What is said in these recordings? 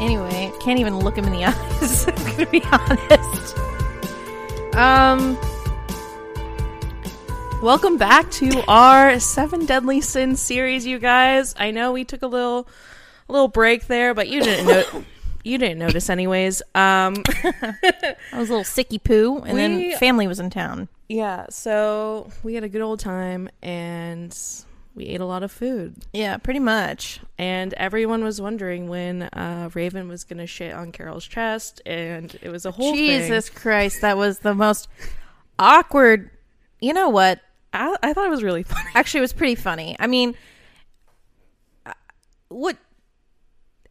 Anyway, can't even look him in the eyes. I'm gonna be honest. Um, Welcome back to our Seven Deadly Sins series, you guys. I know we took a little, a little break there, but you didn't know. You didn't notice, anyways. Um, I was a little sicky poo, and We- then family was in town. Yeah. So we had a good old time, and we ate a lot of food. Yeah, pretty much. And everyone was wondering when uh, Raven was gonna shit on Carol's chest, and it was a whole thing. Jesus Christ, that was the most awkward. You know what? I, I thought it was really funny. Actually, it was pretty funny. I mean, uh, what?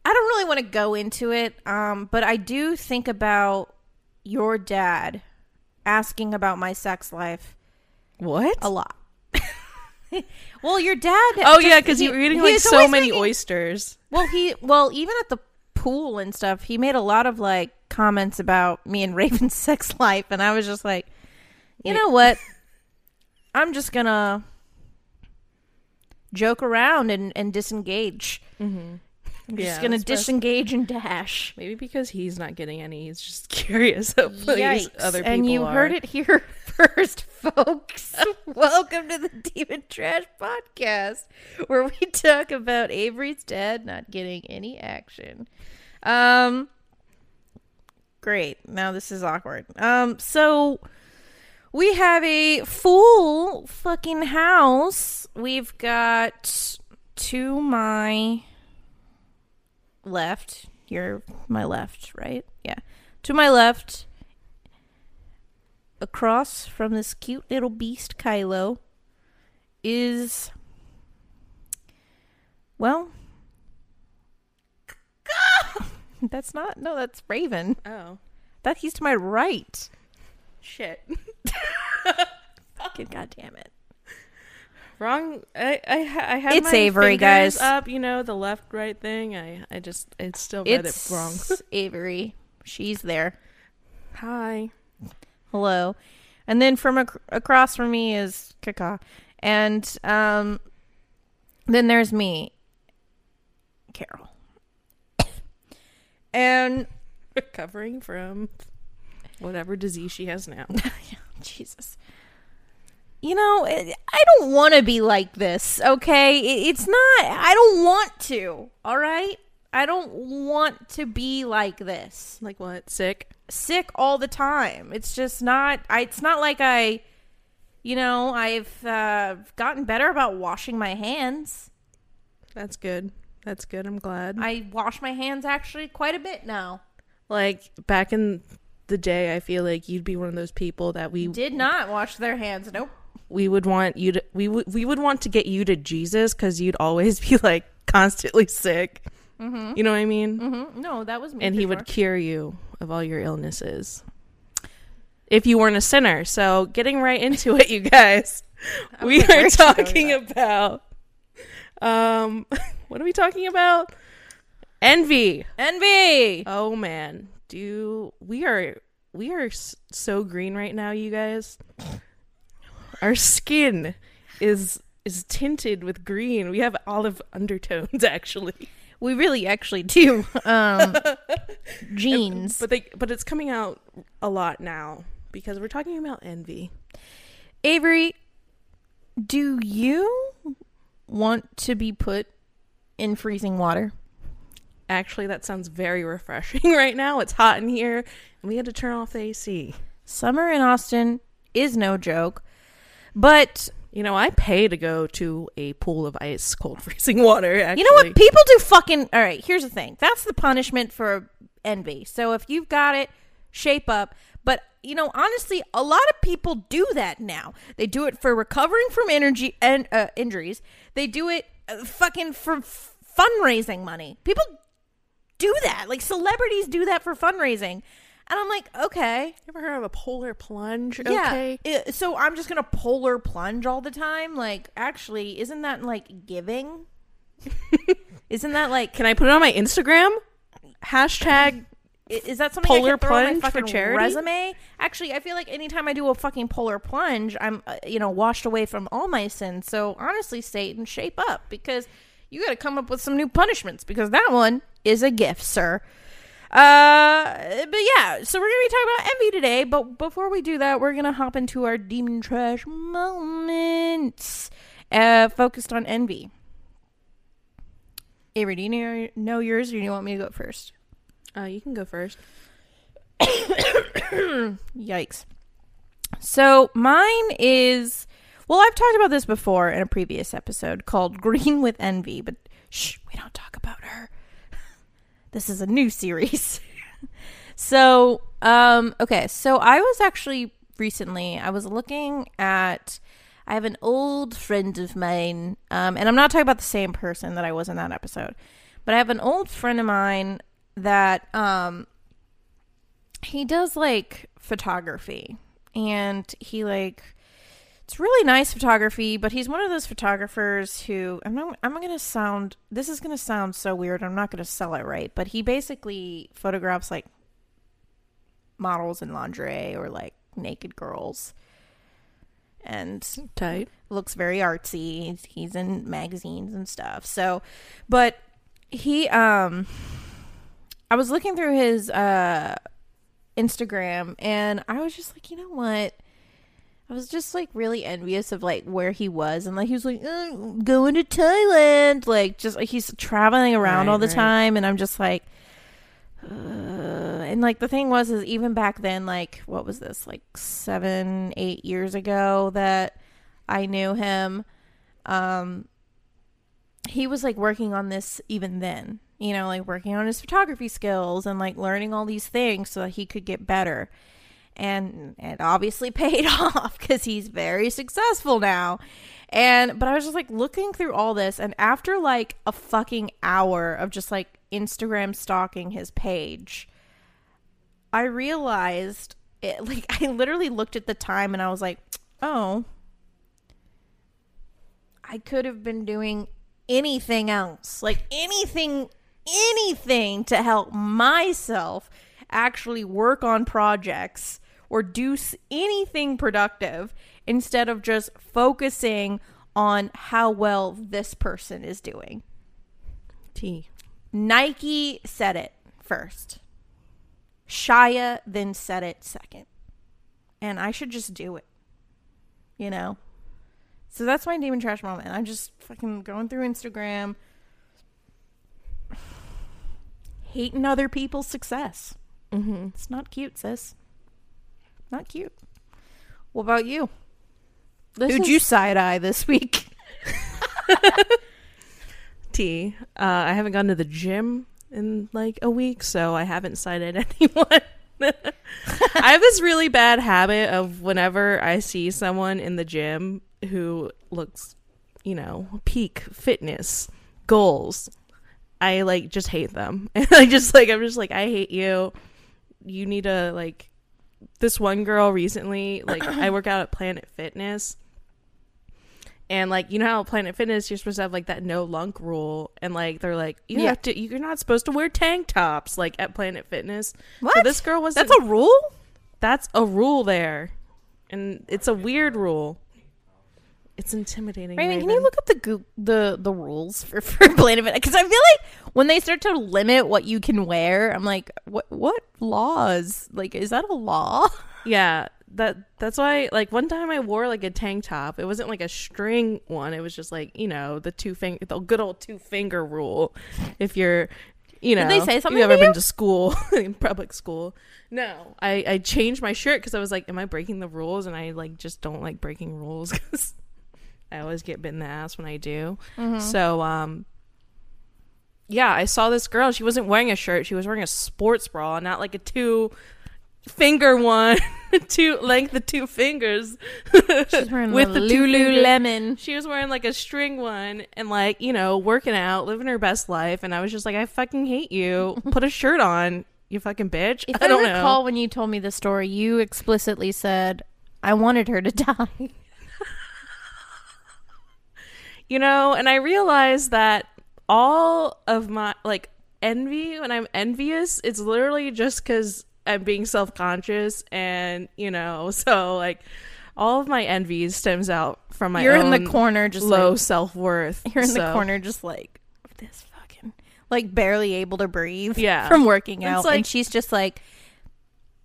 I don't really want to go into it, um, but I do think about your dad asking about my sex life What? a lot. well, your dad. Oh just- yeah, because you were eating like so many making- oysters. Well, he well even at the pool and stuff, he made a lot of like comments about me and Raven's sex life, and I was just like, you know what? I'm just gonna joke around and and disengage. Mm-hmm. I'm just Yeah, gonna disengage and dash. Maybe because he's not getting any, he's just curious of these Yikes. other people and you are. heard it here first, folks. Welcome to the Demon Trash Podcast, where we talk about Avery's dad not getting any action. Um, great. Now this is awkward. Um, so we have a full fucking house. We've got to my left. You're my left, right? Yeah. To my left, across from this cute little beast, Kylo, is. Well. that's not. No, that's Raven. Oh That he's to my right. shit! Fucking goddamn it. Wrong. I I I had It's my Avery, guys. Up, you know the left right thing. I I just I still read It's it wrong. Avery. She's there. Hi. Hello. And then from ac- across from me is Kaka. And um then there's me, Carol. and Recovering from whatever disease she has now. Jesus. You know, I don't want to be like this, okay? It's not, I don't want to, all right? I don't want to be like this. like what? Sick. Sick all the time. It's just not, I, it's not like I, you know, I've uh, gotten better about washing my hands. That's good. That's good. I'm glad. I wash my hands actually quite a bit now. like back in the day, I feel like you'd be one of those people that we Did not wash their hands. Nope. We would want you to we would we would want to get you to Jesus because you'd always be like constantly sick. Mm-hmm. You know what I mean? hmm No, that was me. And he sure. would cure you of all your illnesses if you weren't a sinner. So getting right into it, you guys, we like, are where's she going talking about um, what are we talking about? Envy. Envy. Oh man, do we are we are so green right now, you guys. Our skin is is tinted with green. We have olive undertones actually. We really actually do. Um, jeans. But they but it's coming out a lot now because we're talking about envy. Avery, do you want to be put in freezing water? Actually, that sounds very refreshing right now. It's hot in here and we had to turn off the AC. Summer in Austin is no joke, but You know, I pay to go to a pool of ice cold freezing water actually. you know what? People do fucking. All right, here's the thing. That's the punishment for envy. So if you've got it, shape up. But you know, honestly, a lot of people do that now. They do it for recovering from energy and uh, injuries. They do it uh, fucking for f- fundraising money. People do that. Like celebrities do that for fundraising. And I'm like, okay, You ever heard of a polar plunge? yeah. Okay. I- so I'm just gonna polar plunge all the time. Like, actually, isn't that like giving? isn't that like Can I put it on my Instagram? Hashtag Is that something Polar I can throw on my plunge for fucking charity? resume? Actually, I feel like anytime I do a fucking polar plunge, I'm uh, you know washed away from all my sins. So honestly, Satan, shape up because you got to come up with some new punishments because that one is a gift, sir. Uh, but yeah, so we're gonna be talking about envy today. But before we do that, we're gonna hop into our demon trash moments, uh, focused on envy. Avery, do you know, yours, or do you want me to go first? Uh, you can go first. Yikes. So mine is well, I've talked about this before in a previous episode called Green with Envy, but shh, we don't talk about her. This is a new series. so, um, okay, so I was actually recently I was looking at I have an old friend of mine, um, and I'm not talking about the same person that I was in that episode, but I have an old friend of mine that um he does like photography and he like it's really nice photography but he's one of those photographers who i'm not i'm going to sound this is going to sound so weird i'm not going to sell it right but he basically photographs like models in lingerie or like naked girls and Tight. looks very artsy. He's, he's in magazines and stuff. So, but he, um, I was looking through his uh Instagram and I was just like, you know what? I was just like really envious of like where he was and like he was like uh, going to Thailand, like just like he's traveling around Right, all the right. time, and I'm just like, uh, and like the thing was is even back then, like what was this like seven, eight years ago that I knew him, um, he was like working on this even then, you know, like working on his photography skills and like learning all these things so that he could get better and it obviously paid off because he's very successful now. And but i was just like looking through all this and after like a fucking hour of just like instagram stalking his page i realized it like i literally looked at the time and i was like oh i could have been doing anything else. Like anything anything to help myself actually work on projects or do anything productive instead of just focusing on how well this person is doing. T. Nike said it first. Shia then said it second. And I should just do it. You know? So that's my demon trash moment. I'm just fucking going through Instagram, hating other people's success. Mm-hmm. It's not cute, sis. Not cute. What about you? Who'd you side eye this week? T. Uh, I haven't gone to the gym in like a week, so I haven't cited anyone. I have this really bad habit of whenever I see someone in the gym who looks, you know, peak fitness goals, I like just hate them. And I just like I'm just like I hate you. You need to like this one girl recently, like I work out at Planet Fitness. And like you know how Planet Fitness you're supposed to have like that no lunk rule and like they're like you Yeah. have to you're not supposed to wear tank tops like at Planet Fitness. What? So this girl was That's a rule? that's a rule there. And it's a weird rule. It's intimidating. Raymond, can you look up the the the rules for for Planet Fitness? Because I feel like when they start to limit what you can wear, I'm like, what what laws? Like, is that a law? Yeah, that that's why like one time I wore like a tank top. It wasn't like a string one. It was just like, you know, the two finger the good old two finger rule. If you're you know, Did they say something You ever been to school in public school? No, I I changed my shirt because I was like, am I breaking the rules? And I like just don't like breaking rules because I always get bit in the ass when I do. Mm-hmm. So um, yeah, I saw this girl. She wasn't wearing a shirt. She was wearing a sports bra, not like a two finger one, two length of two fingers. She's wearing With the Lululemon. She was wearing like a string one and like, you know, working out, living her best life. And I was just like, I fucking hate you. Put a shirt on, you fucking bitch. If I I, don't recall know. when you told me the story, you explicitly said, "I wanted her to die." You know, and I realized that all of my, like, envy when I'm envious, it's literally just because I'm being self conscious, and you know, so like all of my envy stems out from my You're in the corner, just low like self worth. you're in the corner, just like this fucking like barely able to breathe. Yeah. from working It's out, like- and she's just like.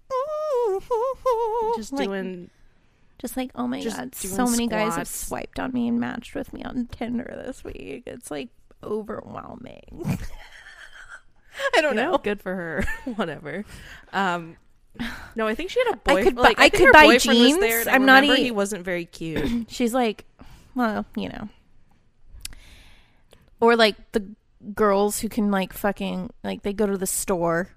just like, doing just like oh my just god so many guys have swiped on me and matched with me on tinder this week it's like overwhelming i don't you know, know good for her. Whatever. Um, no, I think she had a I boyfriend. could bu- like, I think could buy jeans. I I'm not remember e- He wasn't very cute. she's like well you know or like the girls who can like fucking like they go to the store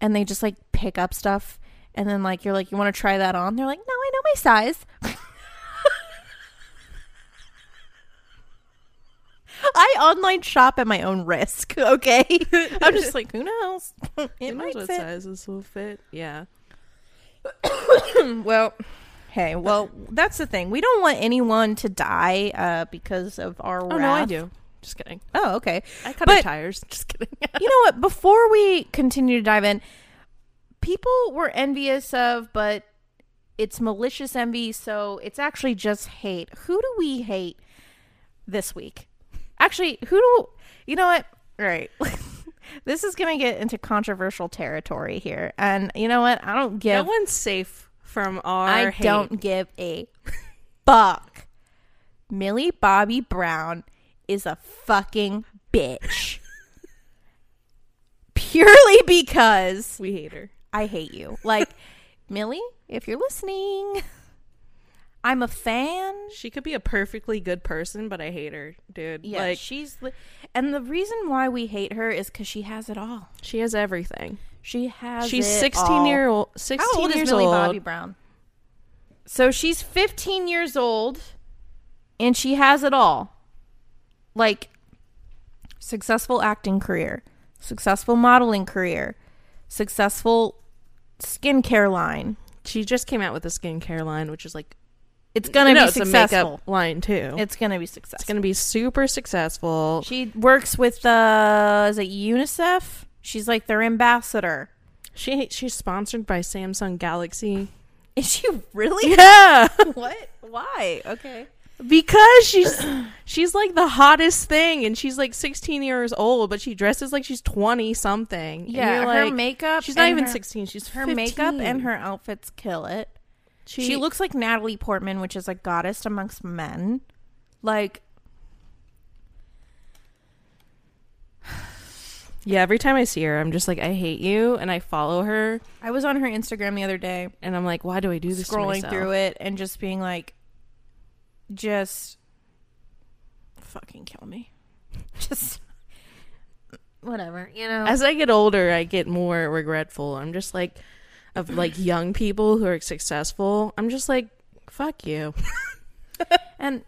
and they just like pick up stuff and then like you're like you want to try that on they're like no i know my size I online shop at my own risk, okay? I'm just like, who knows? Who It knows what fit. size this will fit? Yeah. well, hey, well, that's the thing. We don't want anyone to die uh, because of our Oh no, I do. Just kidding. Oh, okay. I cut But- tires. Just kidding. you know what? Before we continue to dive in, people were envious of, but it's malicious envy, so it's actually just hate. Who do we hate this week? Actually, who do you know what? All right. this is going to get into controversial territory here. And you know what? I don't give no one's safe from our. I hate. don't give a fuck. Millie Bobby Brown is a fucking bitch. Purely because We hate her. I hate you. Like, Millie, if you're listening, I'm a fan. She could be a perfectly good person, but I hate her, dude. Yeah, like she's li- and the reason why we hate her is because she has it all. she has everything. She has. She's sixteen all. year old. Sixteen How old is Millie old. Bobby Brown? So she's 15 years old and she has it all. Like successful acting career, successful modeling career, successful skincare line. She just came out with a skincare line, which is like It's to no, be it's a successful. makeup line too. It's to be successful. it's gonna be super successful. she works with uh is it UNICEF? She's like their ambassador. She she's sponsored by Samsung Galaxy. Is she really? Yeah, what? Why? Okay. Because she's she's like the hottest thing, and she's like 16 years old, but she dresses like she's 20 something. Yeah, you're her like- makeup. She's not even her- 16. She's her 15. makeup and her outfits kill it. She, She, looks like Natalie Portman, which is a goddess amongst men. Like, yeah. Every time I see her, I'm just like, I hate you, and I follow her, I was on her Instagram the other day, and I'm like, why do I do this? scrolling through it and just being like, just fucking kill me. Just whatever, you know. As I get older, I get more regretful. I'm just like, of like young people who are successful. I'm just like, fuck you. and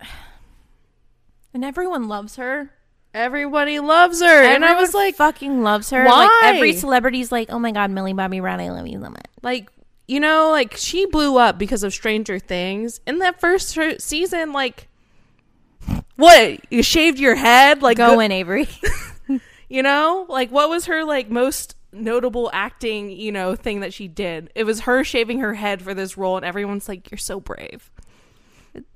and everyone loves her. Everybody loves her, and I was like, fucking loves her. Like why? every celebrity's like, oh my god, Millie Bobby Brown, I love you so much. like you know like she blew up because of stranger things. In that first season like what? You shaved your head? Like Go in, Avery. you know? Like what was her like most notable acting you know thing that she did? It was her shaving her head for this role and everyone's like you're so brave.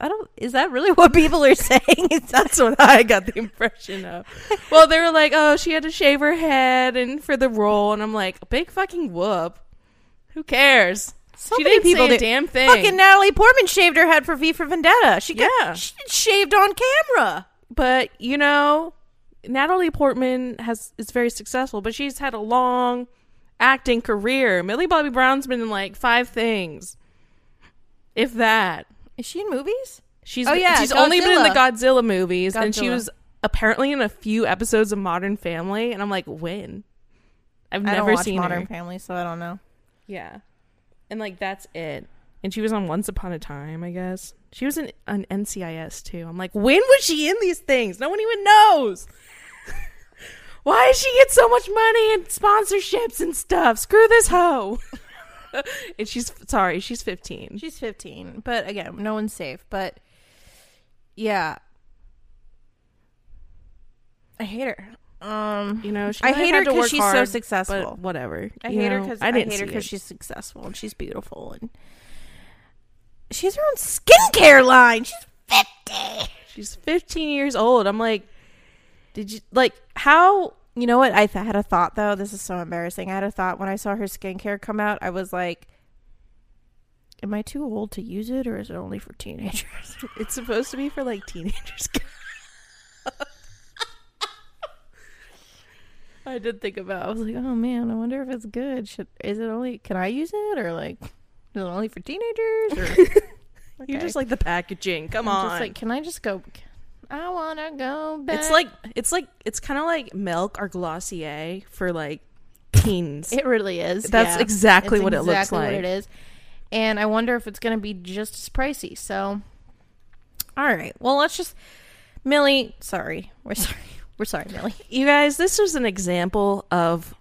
I don't. Is that really what people are saying? That's what i got the impression of. Well they were like oh she had to shave her head and for the role and i'm like big fucking whoop who cares So she many people do- damn thing Fucking Natalie Portman shaved her head for V for Vendetta. She got Yeah. she shaved on camera. but you know natalie portman has is very successful but she's had a long acting career millie bobby brown's been in like five things if that Is she in movies? she's Oh, yeah, she's only been in the Godzilla. godzilla movies and she was apparently in a few episodes of modern family and i'm like when i've never seen Modern her Family, so I don't know. Yeah. And like that's it. And she was on once upon a time i guess. She was in an ncis too. I'm like when was she in these things? No one even knows. Why does she get so much money and sponsorships and stuff? Screw this hoe. And she's sorry she's 15 She's 15, but again, no one's safe. But yeah, I hate her. Um, You know, she I hate her because to 'cause work she's so successful. Whatever. I You hate her because I I, didn't hate her because she's successful and she's beautiful and she has her own skincare line. She's fifty. she's 15 years old. I'm like, did you like how? You know what? I th- had a thought though. This is so embarrassing. I had a thought when I saw her skincare come out. I was like, "Am I too old to use it, or is it only for teenagers?" It's supposed to be for like teenagers. I did think about. I was like, "Oh man, I wonder if it's good. Should is it only? Can I use it, or like, is it only for teenagers?" Or You're just like the packaging. Come I'm on. just like, can I just go? I wanna go back. it's like it's like it's kind of like milk or Glossier for like teens. It really is. That's yeah. exactly It's what it looks like. What it is, and I wonder if it's going to be just as pricey. So, all right. Well, let's just Millie. Sorry, we're sorry. We're sorry, Millie. You guys, this is an example of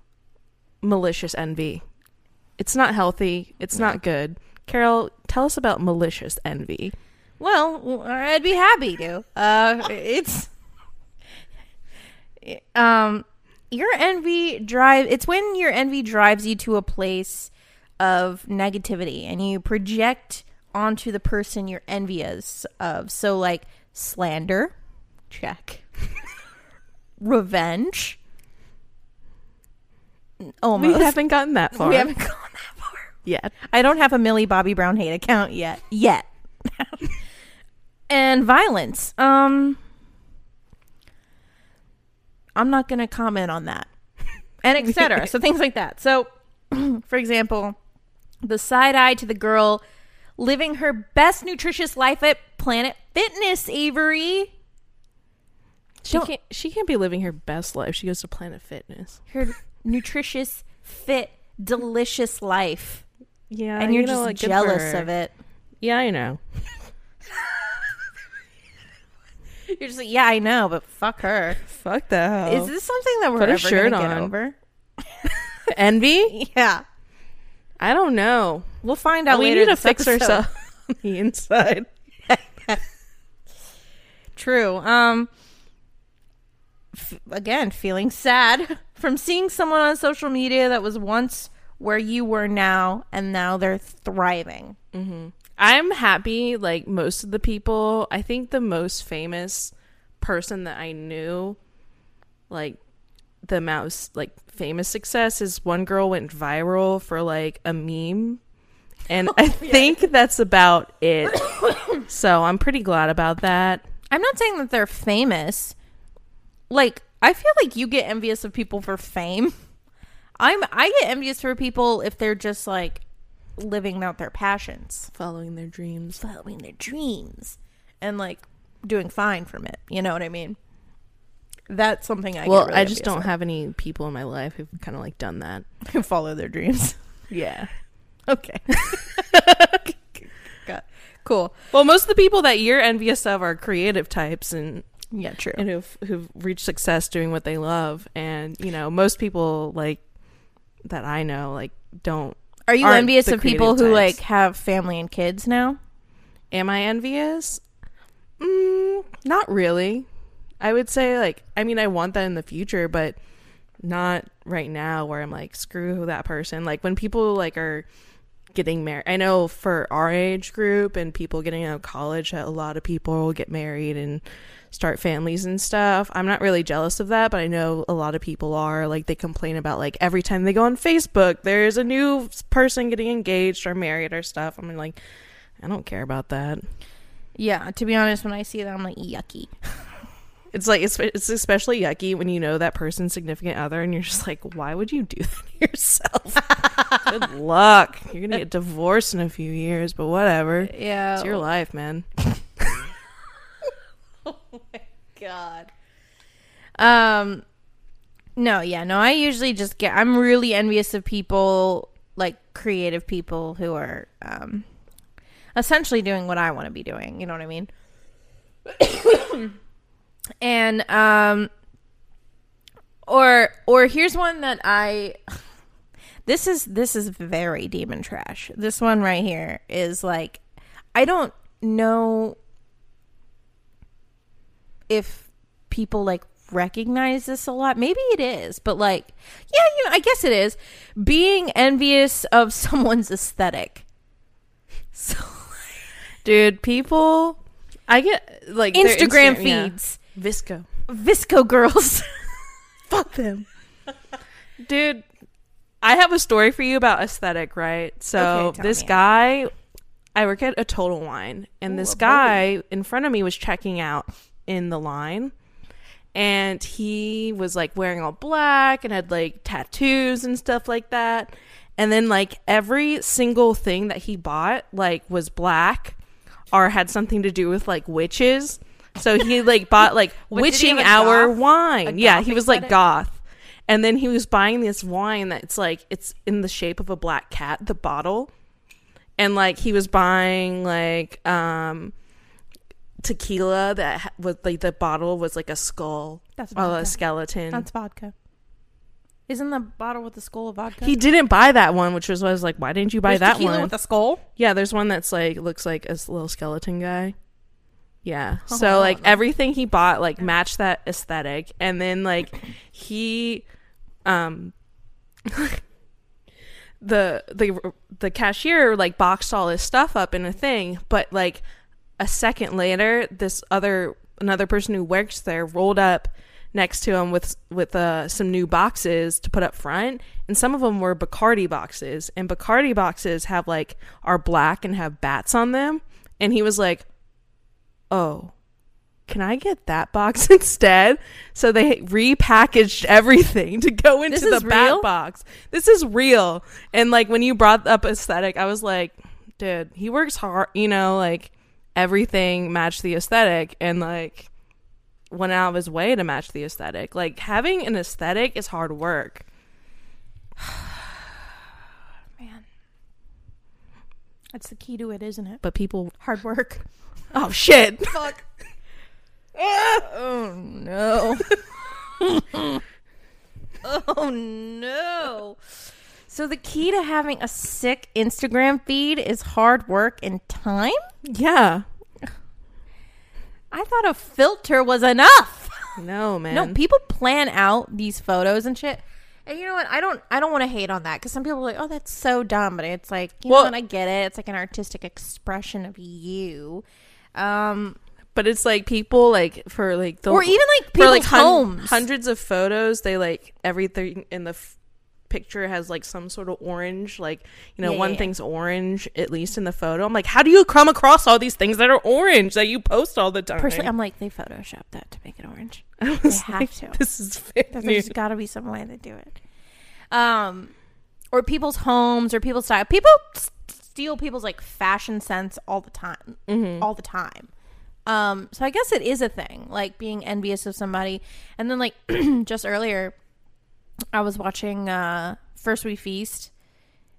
malicious envy. It's not healthy. It's not good. Carol, tell us about malicious envy. Well, I'd be happy to. Uh, it's um, your envy drive. It's when your envy drives you to a place of negativity, and you project onto the person you're envious of. So, like slander, check. Revenge. Almost. We haven't gotten that far We haven't gone that far. yet. I don't have a Millie Bobby Brown hate account yet. Yet. and violence. Um I'm not going to comment on that. And etc. so things like that. So for example, the side eye to the girl living her best nutritious life at Planet Fitness, Avery. She Don't- can't. She can't be living her best life. She goes to Planet Fitness. Her nutritious, fit, delicious life. Yeah, and you're you know just for jealous of it. Yeah, I know. You're just like, yeah, I know, but fuck her. Fuck that. Is this something that we're Put a ever shirt gonna get on. over? envy? Yeah, I don't know. we'll find out. we later need to fix episode. ourselves on the inside. True. Um. F- again, feeling sad from seeing someone on social media that was once where you were now, and now they're thriving. Mm-hmm. I'm happy. Like most of the people, I think the most famous person that I knew, like the most like famous success is one girl went viral for like a meme, and oh, I think that's about it. so I'm pretty glad about that. I'm not saying that they're famous. Like, I feel like you get envious of people for fame. I'm I get envious for people if they're just like living out their passions. Following their dreams. following their dreams and like doing fine from it. You know what I mean? That's something I well, get really I just don't have any people in my life who've kind of like done that. who follow their dreams. Yeah. Okay. Got cool. Well, most of the people that you're envious of are creative types and Yeah, true. and who've who've reached success doing what they love. And you know, most people like that I know like don't. Are you envious of people creative who like have family and kids now? Am I envious? Mm, not really. I would say like I mean I want that in the future, but not right now where I'm like screw that person. Like when people like are getting married. I know for our age group and people getting out of college a lot of people get married and start families and stuff. I'm not really jealous of that, but I know a lot of people are like they complain about like every time they go on Facebook, there's a new person getting engaged or married or stuff. I'm like I don't care about that. Yeah, to be honest, when I see that, I'm like yucky. It's like it's it's especially yucky when you know that person's significant other and you're just like, why would you do that to yourself? Good luck. You're gonna get divorced in a few years, but whatever. Yeah. It's your life, man. God. Um no, yeah, no, I usually just get I'm really envious of people like creative people who are um essentially doing what I want to be doing, you know what I mean? and um or or here's one that I this is this is very demon trash. This one right here is like I don't know if people like recognize this a lot. Maybe it is, but like, yeah, you know, I guess it is. Being envious of someone's aesthetic. So Dude, people I get like Instagram Instagram- yeah. feeds, VSCO. VSCO girls. Fuck them. Dude, I have a story for you about aesthetic, right? So Okay, this me. guy I work at a total wine and Ooh, this guy in front of me was checking out in the line and he was like wearing all black and had like tattoos and stuff like that. And then like every single thing that he bought like was black or had something to do with like witches. So he like bought like What, witching hour goth- wine. Yeah, he was like goth. And then he was buying this wine that's like it's in the shape of a black cat, the bottle. And like he was buying like um tequila that was like the bottle was like a skull That's or a vodka. skeleton. That's vodka. Isn't the bottle with the skull of vodka? he didn't buy that one, which was why I was like, why didn't you buy There's that tequila one? with a skull. yeah, there's one that's like looks like a s- little skeleton guy. Yeah. So like everything he bought like matched that aesthetic and then like he um the the the cashier like boxed all his stuff up in a thing, but like a second later this other another person who works there rolled up next to him with with uh, some new boxes to put up front and some of them were Bacardi boxes and Bacardi boxes have like are black and have bats on them and he was like oh can I get that box instead? So they repackaged everything to go into This the bat real? box. This is real. And like when you brought up aesthetic, I was like, dude, he works hard, you know, like everything matched the aesthetic and like went out of his way to match the aesthetic. Like having an aesthetic is hard work. Man, that's the key to it, isn't it? But people Hard work. Oh shit. Fuck. oh no. oh no. So the key to having a sick Instagram feed is hard work and time? yeah. I thought a filter was enough. No, man. No, people plan out these photos and shit. And you know what? I don't I don't want to hate on that cuz some people are like, "Oh, that's so dumb." But it's like, you Well- know what? I get it. It's like an artistic expression of you. Um but it's like people like for like the or even like people's like hun- homes. hundreds of photos they like everything in the f- picture has like some sort of orange like you know Yeah, one yeah, thing's orange at least in the photo i'm like how do you come across all these things that are orange that you post all the time Personally, I'm like they photoshopped that to make it orange. I They have like, to. this is fake There's got to be some way to do it. Um, or people's homes or people's style. People steal people's like fashion sense all the time, Mm-hmm. all the time. Um, so I guess it is a thing, like being envious of somebody. And then like just earlier, I was watching uh First We Feast.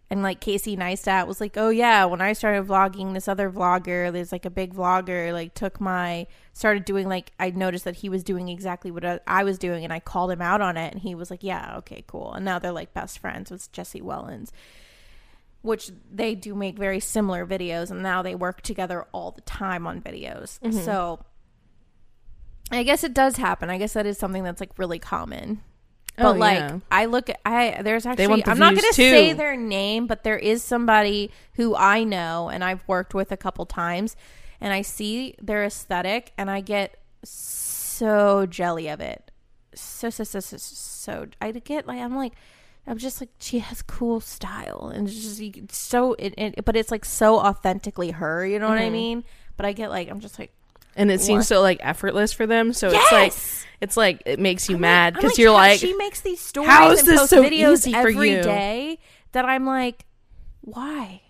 And like Casey Neistat was like, "Oh yeah, when I started vlogging, this other vlogger, there's like a big vlogger, like took my started doing like I noticed that he was doing exactly what I- I was doing, and I called him out on it, and he was like, "Yeah, okay, cool." And now they're like best friends with Jesse Wellens, which they do make very similar videos, and now they work together all the time on videos. So I guess it does happen. I guess that is something that's like really common. But Oh, like yeah. I look at I there's actually the I'm not gonna too. say their name, but there is somebody who I know and I've worked with a couple times and I see their aesthetic and I get so jelly of it. So so so so so I get like I'm like I'm just like she has cool style and it's just so it, it but it's like so authentically her, you know what Mm-hmm. I mean? But I get like I'm just like and it seems What? so like effortless for them so it's like it's like it makes you I'm mad like- because you're how- like she makes these stories "How is and this posts so videos easy for you?" day that I'm like, why?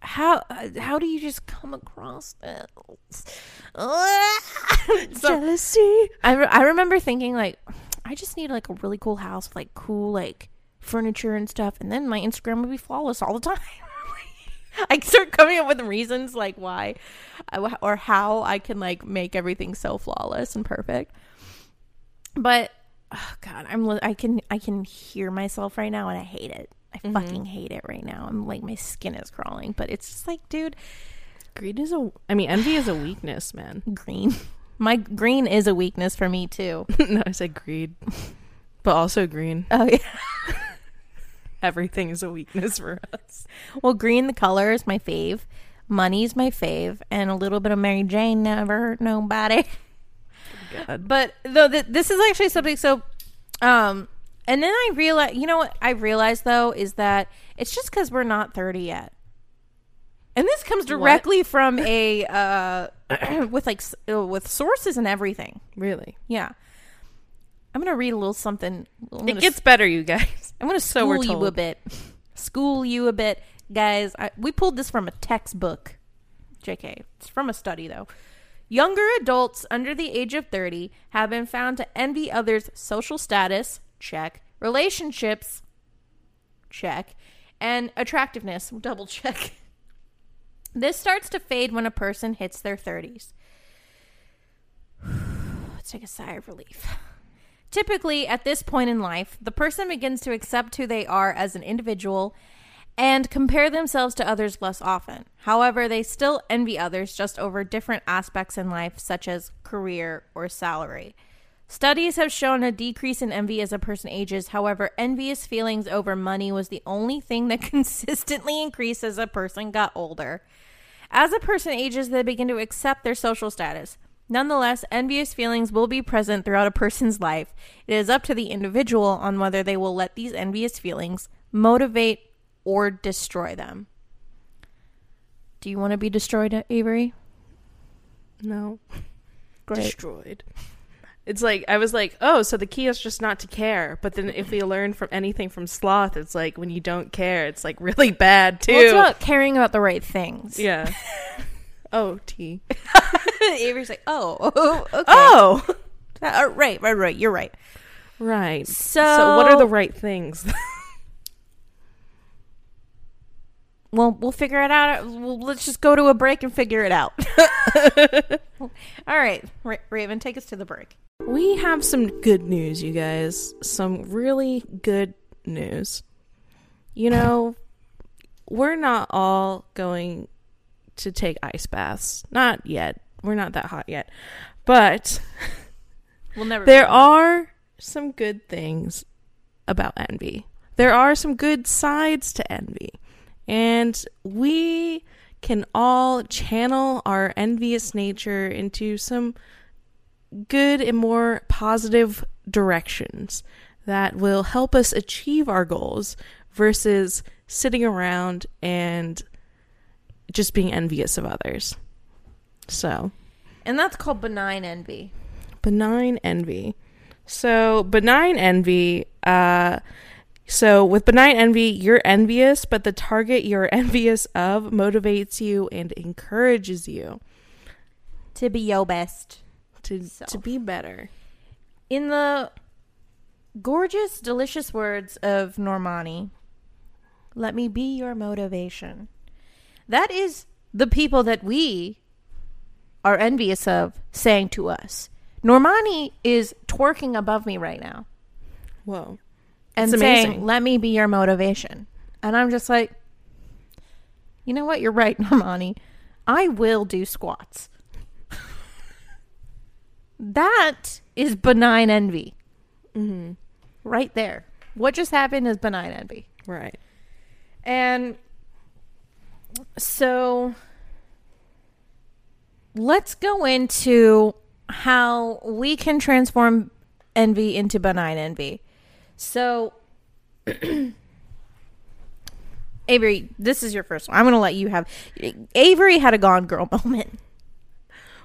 How uh, how do you just come across this? So, jealousy I re- I remember thinking like, I just need like a really cool house with like cool like furniture and stuff, and then my Instagram would be flawless all the time. I start coming up with reasons like why or how I can like make everything so flawless and perfect. But oh god, I'm I can I can hear myself right now and I hate it. I mm-hmm. fucking hate it right now. I'm like my skin is crawling, but it's just like, dude, greed is a i mean envy is a weakness man green. My green is a weakness for me too. no, I said greed, but also green. Oh yeah. Everything is a weakness for us. Well, green the color is my fave. Money's my fave, and a little bit of Mary Jane never hurt nobody. God. But though th- this is actually something so, um, and then I realized, you know what I realized though is that it's just because we're not thirty yet, and this comes directly from a uh, with like uh, with sources and everything. Really, Yeah, I'm gonna read a little something. I'm it gets better, you guys. I'm gonna So school you a bit. School you a bit, guys. I, we pulled this from a textbook. JK. It's from a study though. Younger adults under the age of 30 have been found to envy others' social status, check, relationships, check, and attractiveness, double check. This starts to fade when a person hits their 30s. Let's take a sigh of relief. Typically, at this point in life, the person begins to accept who they are as an individual and compare themselves to others less often. However, they still envy others just over different aspects in life, such as career or salary. Studies have shown a decrease in envy as a person ages. However, envious feelings over money was the only thing that consistently increased as a person got older. As a person ages, they begin to accept their social status. Nonetheless, envious feelings will be present throughout a person's life. It is up to the individual on whether they will let these envious feelings motivate or destroy them. Do you want to be destroyed, Avery? No, Great. destroyed. It's like I was like, oh, so the key is just not to care. But then if we learn from anything from sloth, it's like when you don't care, it's like really bad too. Well, it's about caring about the right things. yeah. oh, T. Avery's like, oh, oh, okay. Oh, Uh, right, right, right. You're right. right. So, So what are the right things? Well, we'll figure it out. Well, let's just go to a break and figure it out. All right, Ra- Raven, take us to the break. we have some good news, you guys. Some really good news. You know, we're not all going to take ice baths. Not yet. We're not that hot yet. But We'll never. there are some good things about envy. There are some good sides to envy. And we can all channel our envious nature into some good and more positive directions that will help us achieve our goals versus sitting around and just being envious of others. So, and that's called benign envy. benign envy. So, benign envy, uh, so with benign envy, you're envious, but the target you're envious of motivates you and encourages you To be your best. to So. to be better. In the gorgeous, delicious words of Normani, let me be your motivation. That is the people that we are envious of saying to us. Normani is twerking above me right now Whoa. and It's saying, amazing. let me be your motivation. And I'm just like, you know what? You're right, Normani. I will do squats. that is benign envy. Mm-hmm. right there. What just happened is benign envy. Right. And so let's go into how we can transform envy into benign envy. So Avery, this is your first one. I'm going to let you have Avery had a gone girl moment.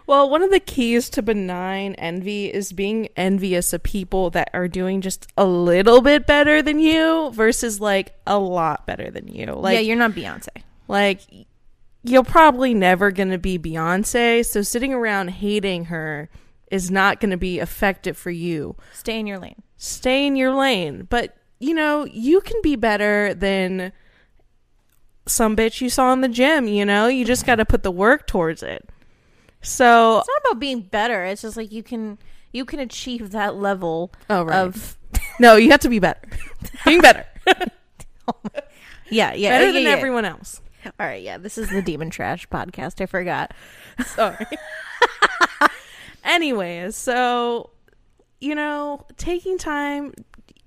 Well, one of the keys to benign envy is being envious of people that are doing just a little bit better than you versus like a lot better than you. Like yeah, you're not Beyonce. Like you're probably never going to be Beyonce, so sitting around hating her is not going to be effective for you. Stay in your lane. Stay in your lane, but you know, you can be better than some bitch you saw in the gym, you know? You just got to put the work towards it. So, It's not about being better. It's just like you can you can achieve that level Oh, right. of no, you have to be better. Being better. Oh yeah, yeah, better yeah, than yeah. everyone else. All right, yeah, this is the Demon Trash podcast. I forgot. Sorry. Anyways, so you know, taking time,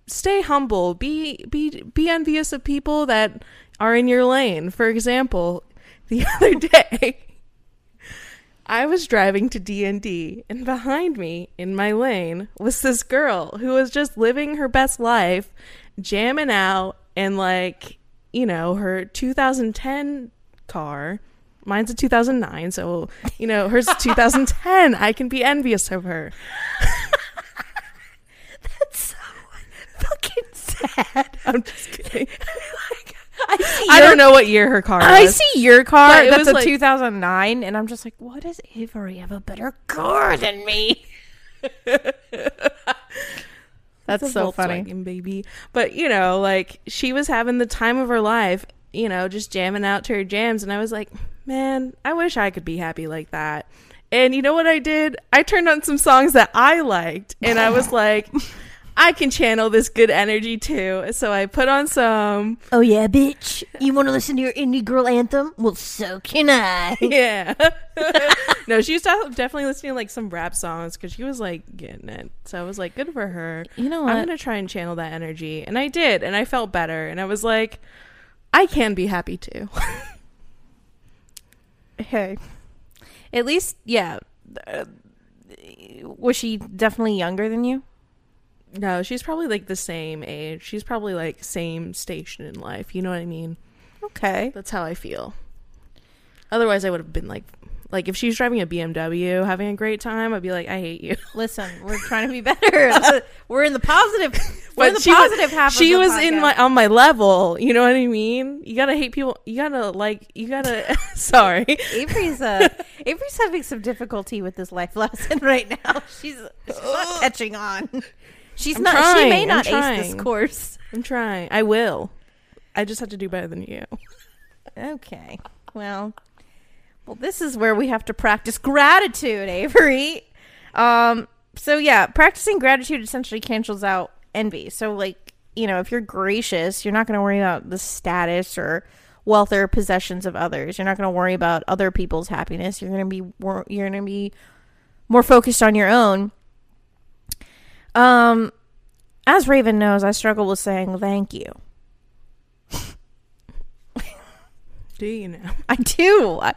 stay humble, be be be envious of people that are in your lane. For example, the other day I was driving to D&D and behind me in my lane was this girl who was just living her best life, jamming out and like, you know, her 2010 car. Mine's a 2009, so, you know, hers is 2010. I can be envious of her. That's so fucking sad. I'm just kidding. I see. I don't know what year her car was. I see your car. But it That's was a like- 2009, and I'm just like, what does Avery have a better car than me? That's It's so funny. Baby. But you know, like she was having the time of her life, you know, just jamming out to her jams, and I was like, man, I wish I could be happy like that. And you know what I did? I turned on some songs that I liked, and I was like, I can channel this good energy too. So I put on some, Oh yeah, bitch. You want to listen to your indie girl anthem? Well, so can I. yeah. no, she was definitely listening to like some rap songs because she was like getting it. So I was like, good for her. You know what? I'm gonna try and channel that energy, and I did, and I felt better, and I was like, I can be happy too. Hey, at least, yeah. Uh, was she definitely younger than you? No, she's probably like the same age. She's probably like same station in life. You know what I mean? Okay. That's how I feel. Otherwise, I would have been like, like if she's driving a BMW, having a great time, I'd be like, I hate you. Listen, we're trying to be better. we're in the positive. We're in the she was- positive half. she of the was in my on my level. You know what I mean? You gotta hate people. You gotta like. You gotta. sorry. Avery's uh Avery's having some difficulty with this life lesson right now. She's, she's not catching on. She's I'm not. she may not ace this course. I'm trying. I will. I just have to do better than you. Okay. Well, well, this is where we have to practice gratitude, Avery. Um. So yeah, practicing gratitude essentially cancels out envy. So like, you know, if you're gracious, you're not going to worry about the status or wealth or possessions of others. You're not going to worry about other people's happiness. You're going to be more, you're going to be more focused on your own. Um, as Raven knows, I struggle with saying thank you. Do you know? I do. I,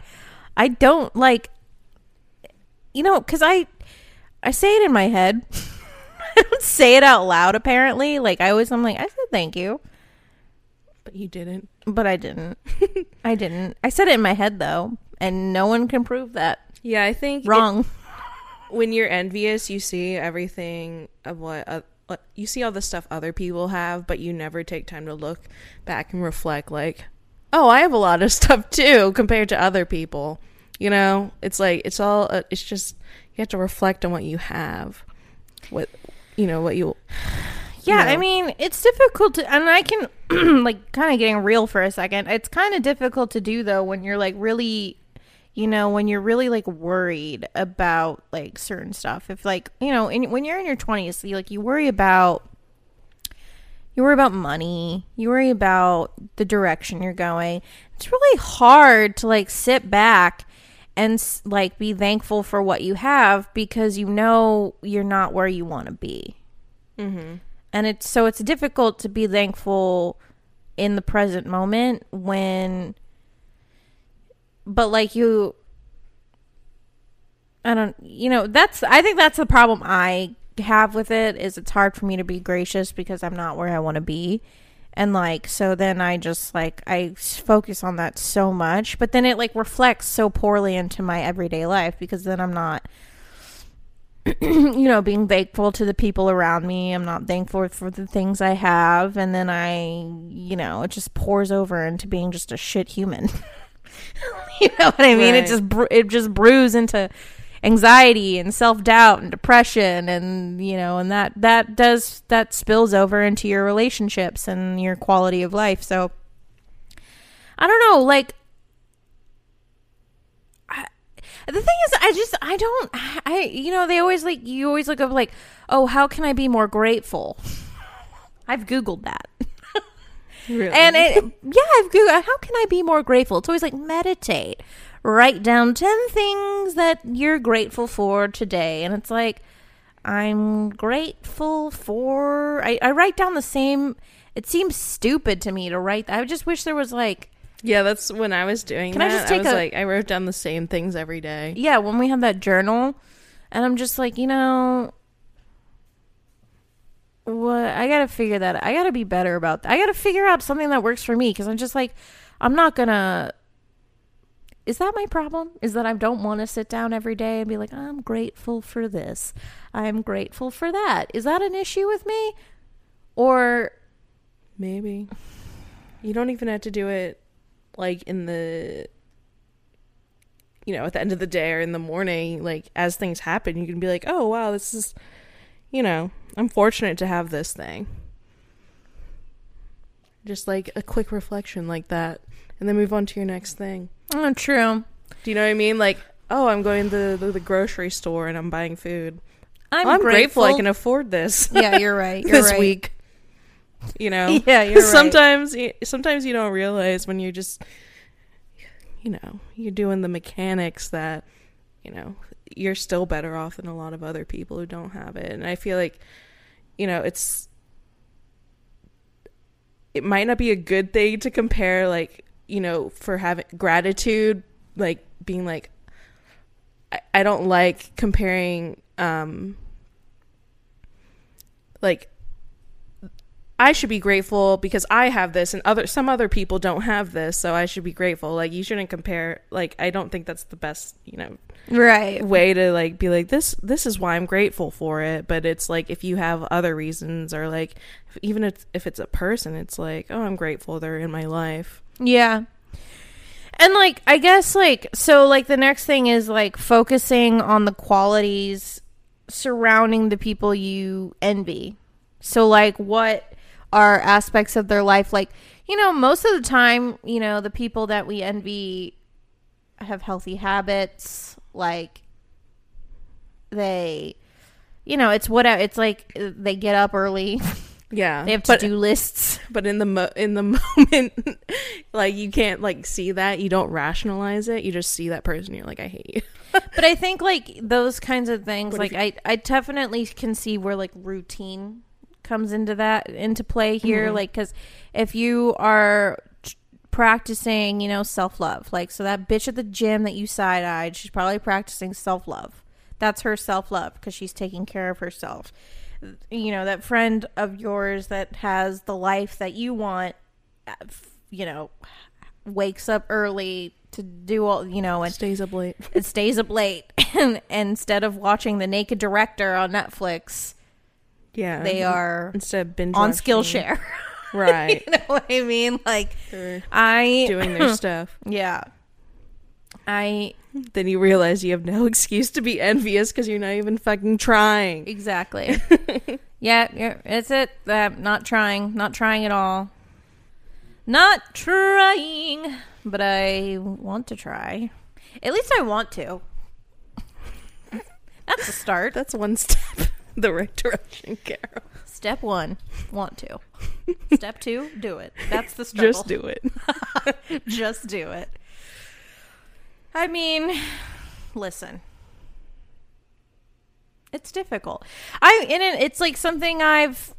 I don't like, you know, because I, I say it in my head. I don't say it out loud. Apparently, like I always, I'm like, I said thank you, But you didn't. but I didn't. I didn't. I said it in my head though, and no one can prove that Yeah, I think it- wrong. When you're envious, you see everything of what uh, you see all the stuff other people have, but you never take time to look back and reflect. Like, oh, I have a lot of stuff too compared to other people. You know, it's like it's all. Uh, it's just you have to reflect on what you have. What you know, what you. Yeah, know. I mean, it's difficult to, and I can, like, kind of getting real for a second. It's kind of difficult to do, though, when you're, like, really, you know, when you're really, like, worried about, like, certain stuff. If, like, you know, in, when you're in your 20s, you, like, you worry about, you worry about money, you worry about the direction you're going. It's really hard to, like, sit back and, like, be thankful for what you have because you know you're not where you want to be mm-hmm. and it's so it's difficult to be thankful in the present moment when but like you I don't you know that's I think that's the problem I have with it is it's hard for me to be gracious because I'm not where I want to be and like so then I just like I focus on that so much but then it like reflects so poorly into my everyday life because then I'm not you know, being thankful to the people around me. I'm not thankful for the things I have. And then I, you know, it just pours over into being just a shit human. you know what I mean? It just, br- it just brews into anxiety and self doubt and depression. And, you know, and that, that does, that spills over into your relationships and your quality of life. So I don't know, like, the thing is i just i don't i you know they always like you always look up like oh how can i be more grateful i've googled that Really? and it yeah i've googled how can i be more grateful it's always like meditate write down 10 things that you're grateful for today. And it's like, I'm grateful for. I, I write down the same. It seems stupid to me to write. that. I just wish there was like, Yeah, that's when I was doing Can I just take was a- like, I wrote down the same things every day. yeah, when we had that journal, and I'm just like, you know, what? I gotta figure that. I gotta be better about that. I gotta figure out something that works for me because I'm just like, I'm not gonna. Is that my problem? Is that I don't want to sit down every day and be like, I'm grateful for this. I'm grateful for that. Is that an issue with me? Or Maybe. You don't even have to do it like in the you know, at the end of the day or in the morning, like as things happen, you can be like, "Oh, wow, this is you know, I'm fortunate to have this thing." Just like a quick reflection like that and then move on to your next thing. oh, true. Do you know what I mean? Like, "Oh, I'm going to the, the grocery store and I'm buying food." I'm, I'm, grateful. I can afford this yeah, you're right. You're this right. week. You know? Yeah, you're right. sometimes sometimes you don't realize when you're just you know you're doing the mechanics that you know you're still better off than a lot of other people who don't have it and i feel like you know it's it might not be a good thing to compare like you know for having gratitude like being like i, I don't like comparing um like I should be grateful because I have this and other some other people don't have this, so I should be grateful. Like you shouldn't compare like I don't think that's the best, you know, Right. way to like be like this this is why I'm grateful for it, but it's like if you have other reasons or like even if if it's a person, it's like, oh, I'm grateful they're in my life. Yeah. And like I guess like so like the next thing is like focusing on the qualities surrounding the people you envy. So like what are aspects of their life like you know most of the time, you know, the people that we envy have healthy habits like they you know, it's what it's like they get up early. Yeah. They have but, to-do lists. but in the mo- in the moment like you can't like see that, you don't rationalize it. You just see that person you're like I hate you. but I think like those kinds of things, What like I, I definitely can see where like routine comes into that into play here. Mhm. Like, because if you are practicing, you know, self love, like so that bitch at the gym that you side eyed, she's probably practicing self love. That's her self love because she's taking care of herself. You know, that friend of yours that has the life that you want, uh, you know, wakes up early to do all, you know, and Stays up late. it stays up late and instead of watching the naked director on netflix Yeah. they are instead of binge on watching. skillshare Right. you know what i mean like They're i doing their stuff. yeah i Then you realize you have no excuse to be envious because you're not even fucking trying. exactly yeah yeah it's it uh, not trying not trying at all not trying but i want to try at least i want to that's a start That's one step the right direction, Carol. Step one, want to. Step two, do it. That's the struggle. Just do it. Just do it. I mean, listen. It's difficult. I and it, it's like something I've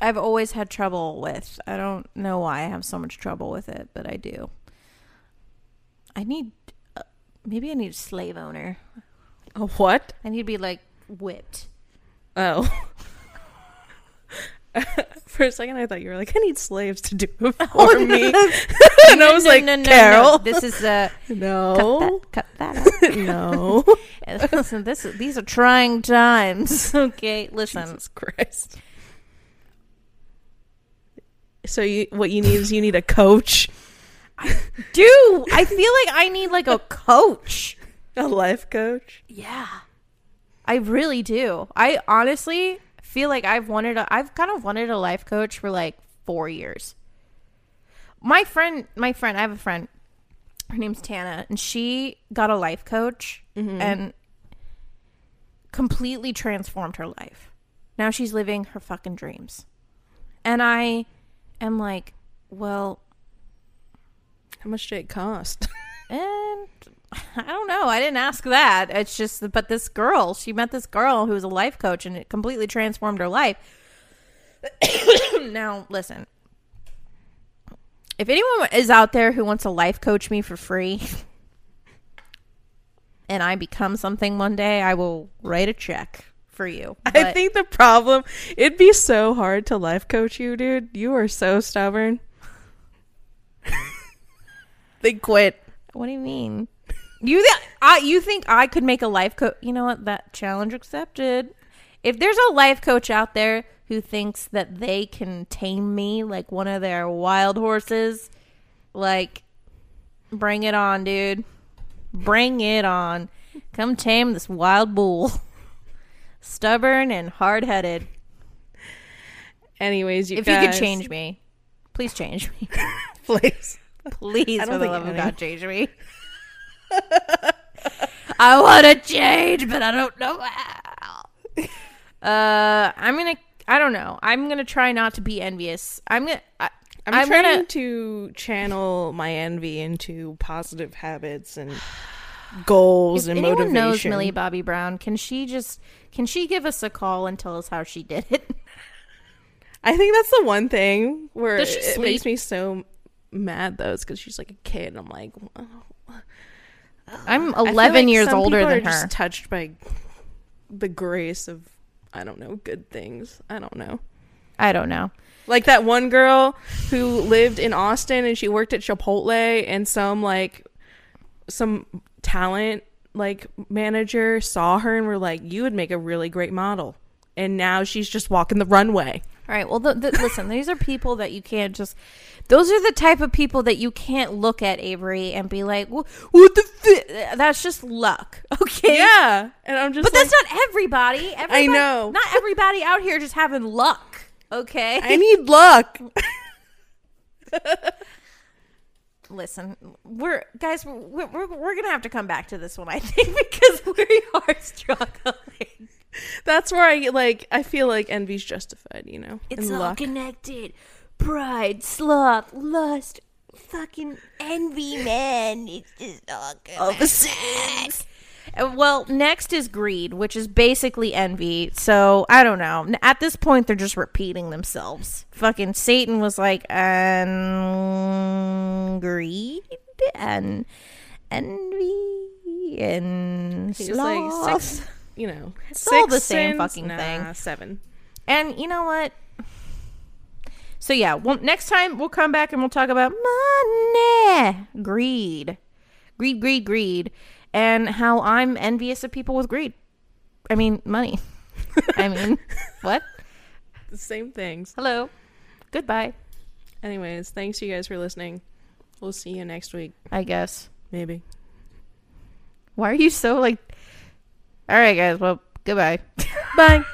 I've always had trouble with. I don't know why I have so much trouble with it, but I do. I need uh, maybe I need a slave owner. A what? I need to be like whipped. Oh. For a second, I thought you were like, I need slaves to do it for me. and I was No, like, no, no, no. Carol. This is uh No. cut that cut that out. no. listen, this is, these are trying times. Okay, listen. Jesus Christ. So you, what you need is you need a coach, Do I feel like I need like a coach? a life coach. Yeah. I really do. I honestly feel like I've wanted a I've kind of wanted a life coach for like 4 years. My friend, my friend, I have a friend. Her name's Tana, and she got a life coach mm-hmm. and completely transformed her life. Now she's living her fucking dreams. And I am like, well, How much did it cost? And I don't know. I didn't ask that. It's just, but this girl, she met this girl who was a life coach and it completely transformed her life. now, listen. If anyone is out there who wants to life coach me for free and I become something one day, I will write a check for you. I think the problem it'd be so hard to life coach you, dude. You are so stubborn. they quit. What do you mean? You th- I, you think I could make a life coach? You know what? That challenge accepted. If there's a life coach out there who thinks that they can tame me like one of their wild horses, like bring it on, dude. Bring it on. Come tame this wild bull. Stubborn and hard-headed. Anyways, you if you could change me, please change me. please. Please, for the love of God, change me. I want to change, but I don't know how. Uh, I'm gonna. I don't know. I'm gonna try not to be envious. I'm gonna. I, I'm, I'm trying gonna- to channel my envy into positive habits and goals if and anyone motivation. knows Millie Bobby Brown, can she just can she give us a call and tell us how she did it? I think that's the one thing where it makes me so mad though, because she's like a kid. And I'm like, oh. I'm I feel 11 like years older than her. touched by the grace of I don't know good things. I don't know. I don't know. Like that one girl who lived in Austin and she worked at Chipotle and some like some talent like manager saw her and were like, "You would make a really great model." And now she's just walking the runway. All right. Well, listen, these are people that you can't just. Those are the type of people that you can't look at Avery and be like, "Wha- "What the? Fi-? That's just luck." Okay. Yeah, and I'm just But like, that's not everybody. everybody. know. Not everybody out here just having luck. Okay. I need luck. listen, we're guys. We're, we're we're gonna have to come back to this one, I think, because we are struggling. That's where I like. I feel like envy's justified. You know, It's and all luck. connected. Pride, sloth, lust, fucking envy, man. It's just all all the same. Well, next is greed, which is basically envy. So I don't know. N- At this point, they're just repeating themselves. Fucking Satan was like, um, greed and envy and He's like sloth. six. You know, It's all the same sins? fucking Nah, thing. Seven. And you know what? So yeah, well, next time we'll come back and we'll talk about money, greed, greed, greed, greed, and how I'm envious of people with greed. I mean, money. I mean, what? The same things. Hello. Goodbye. Anyways, thanks you guys for listening. We'll see you next week, I guess. maybe. Why are you so like? All right, guys. Well, goodbye. Bye.